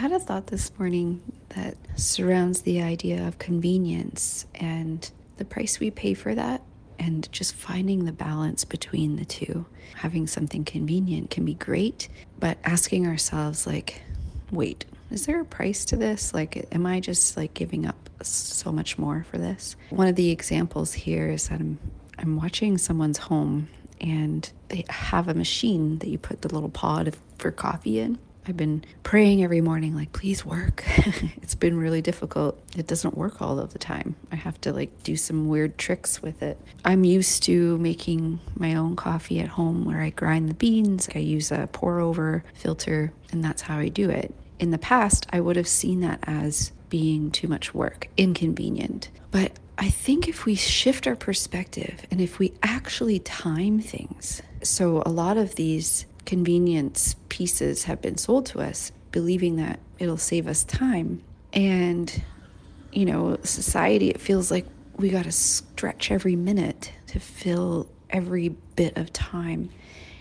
had a thought this morning that surrounds the idea of convenience and the price we pay for that, and just finding the balance between the two. Having something convenient can be great, but asking ourselves, like, wait, is there a price to this? Like, am I just like giving up so much more for this? One of the examples here is that I'm, I'm watching someone's home and they have a machine that you put the little pod for coffee in. I've been praying every morning, like, please work. it's been really difficult. It doesn't work all of the time. I have to like do some weird tricks with it. I'm used to making my own coffee at home where I grind the beans. I use a pour over filter, and that's how I do it. In the past, I would have seen that as being too much work, inconvenient. But I think if we shift our perspective and if we actually time things, so a lot of these convenience pieces have been sold to us, believing that it'll save us time. And, you know, society, it feels like we got to stretch every minute to fill every bit of time.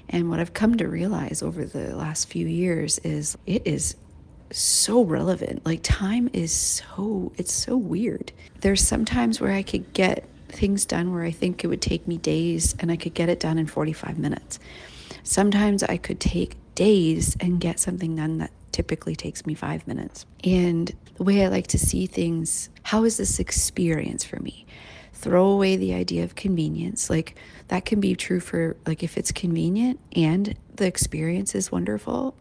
And what I've come to realize over the last few years is it is so relevant. Like time is so it's so weird. There's sometimes where I could get things done where I think it would take me days and I could get it done in 45 minutes. Sometimes I could take days and get something done that typically takes me 5 minutes. And the way I like to see things, how is this experience for me? Throw away the idea of convenience. Like that can be true for like if it's convenient and the experience is wonderful,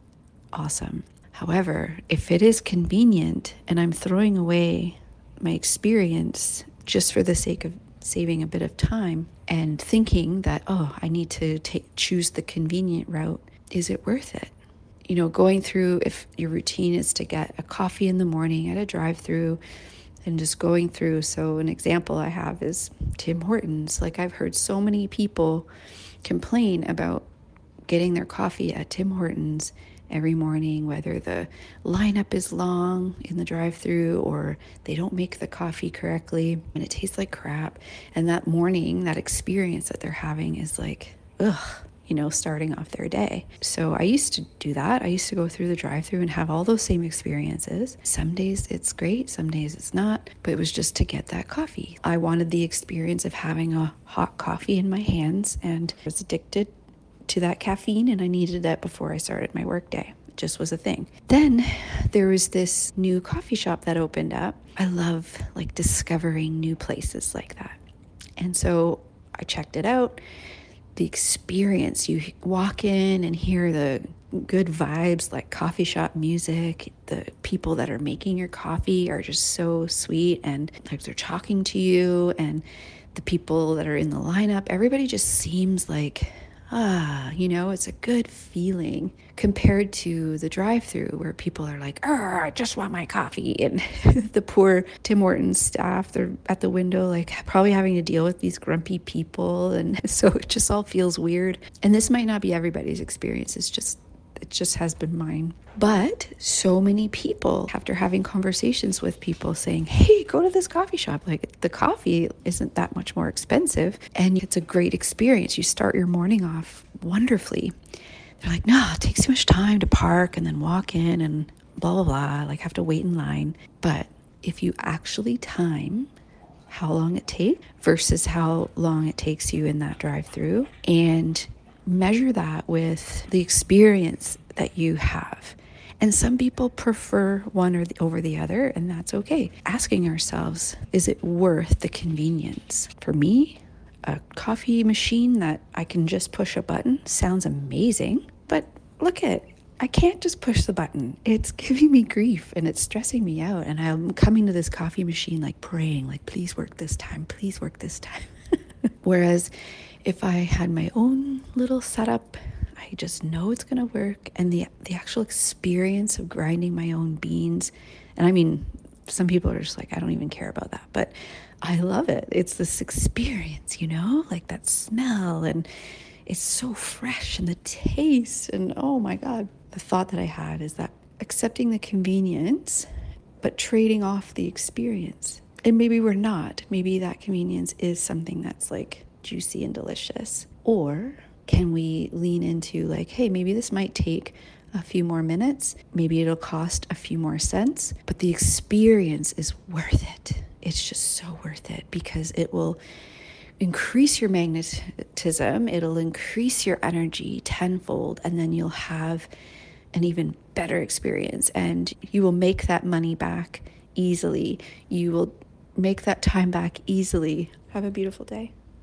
awesome. However, if it is convenient and I'm throwing away my experience just for the sake of saving a bit of time and thinking that, oh, I need to take, choose the convenient route, is it worth it? You know, going through, if your routine is to get a coffee in the morning at a drive through and just going through. So, an example I have is Tim Hortons. Like, I've heard so many people complain about getting their coffee at Tim Hortons every morning, whether the lineup is long in the drive through or they don't make the coffee correctly and it tastes like crap. And that morning, that experience that they're having is like, ugh, you know, starting off their day. So I used to do that. I used to go through the drive through and have all those same experiences. Some days it's great, some days it's not, but it was just to get that coffee. I wanted the experience of having a hot coffee in my hands and was addicted to that caffeine and I needed that before I started my workday. It just was a thing. Then there was this new coffee shop that opened up. I love like discovering new places like that. And so I checked it out. The experience, you walk in and hear the good vibes like coffee shop music. The people that are making your coffee are just so sweet and like they're talking to you and the people that are in the lineup, everybody just seems like ah, you know, it's a good feeling compared to the drive through where people are like, I just want my coffee. And the poor Tim Hortons staff, they're at the window, like probably having to deal with these grumpy people. And so it just all feels weird. And this might not be everybody's experience, it's just it just has been mine. But so many people, after having conversations with people saying, hey, go to this coffee shop, like the coffee isn't that much more expensive and it's a great experience. You start your morning off wonderfully. They're like, no, it takes too much time to park and then walk in and blah, blah, blah, like have to wait in line. But if you actually time how long it takes versus how long it takes you in that drive through and measure that with the experience that you have. And some people prefer one or the, over the other, and that's okay. Asking ourselves, is it worth the convenience? For me, a coffee machine that I can just push a button sounds amazing, but look at I can't just push the button. It's giving me grief and it's stressing me out. And I'm coming to this coffee machine like praying, like, please work this time, please work this time. Whereas if I had my own little setup, I just know it's going to work and the the actual experience of grinding my own beans and I mean some people are just like I don't even care about that, but I love it. It's this experience, you know? Like that smell and it's so fresh and the taste and oh my god. The thought that I had is that accepting the convenience but trading off the experience. And maybe we're not. Maybe that convenience is something that's like juicy and delicious? Or can we lean into like, hey, maybe this might take a few more minutes. Maybe it'll cost a few more cents, but the experience is worth it. It's just so worth it because it will increase your magnetism, it'll increase your energy tenfold, and then you'll have an even better experience and you will make that money back easily. You will make that time back easily. Have a beautiful day.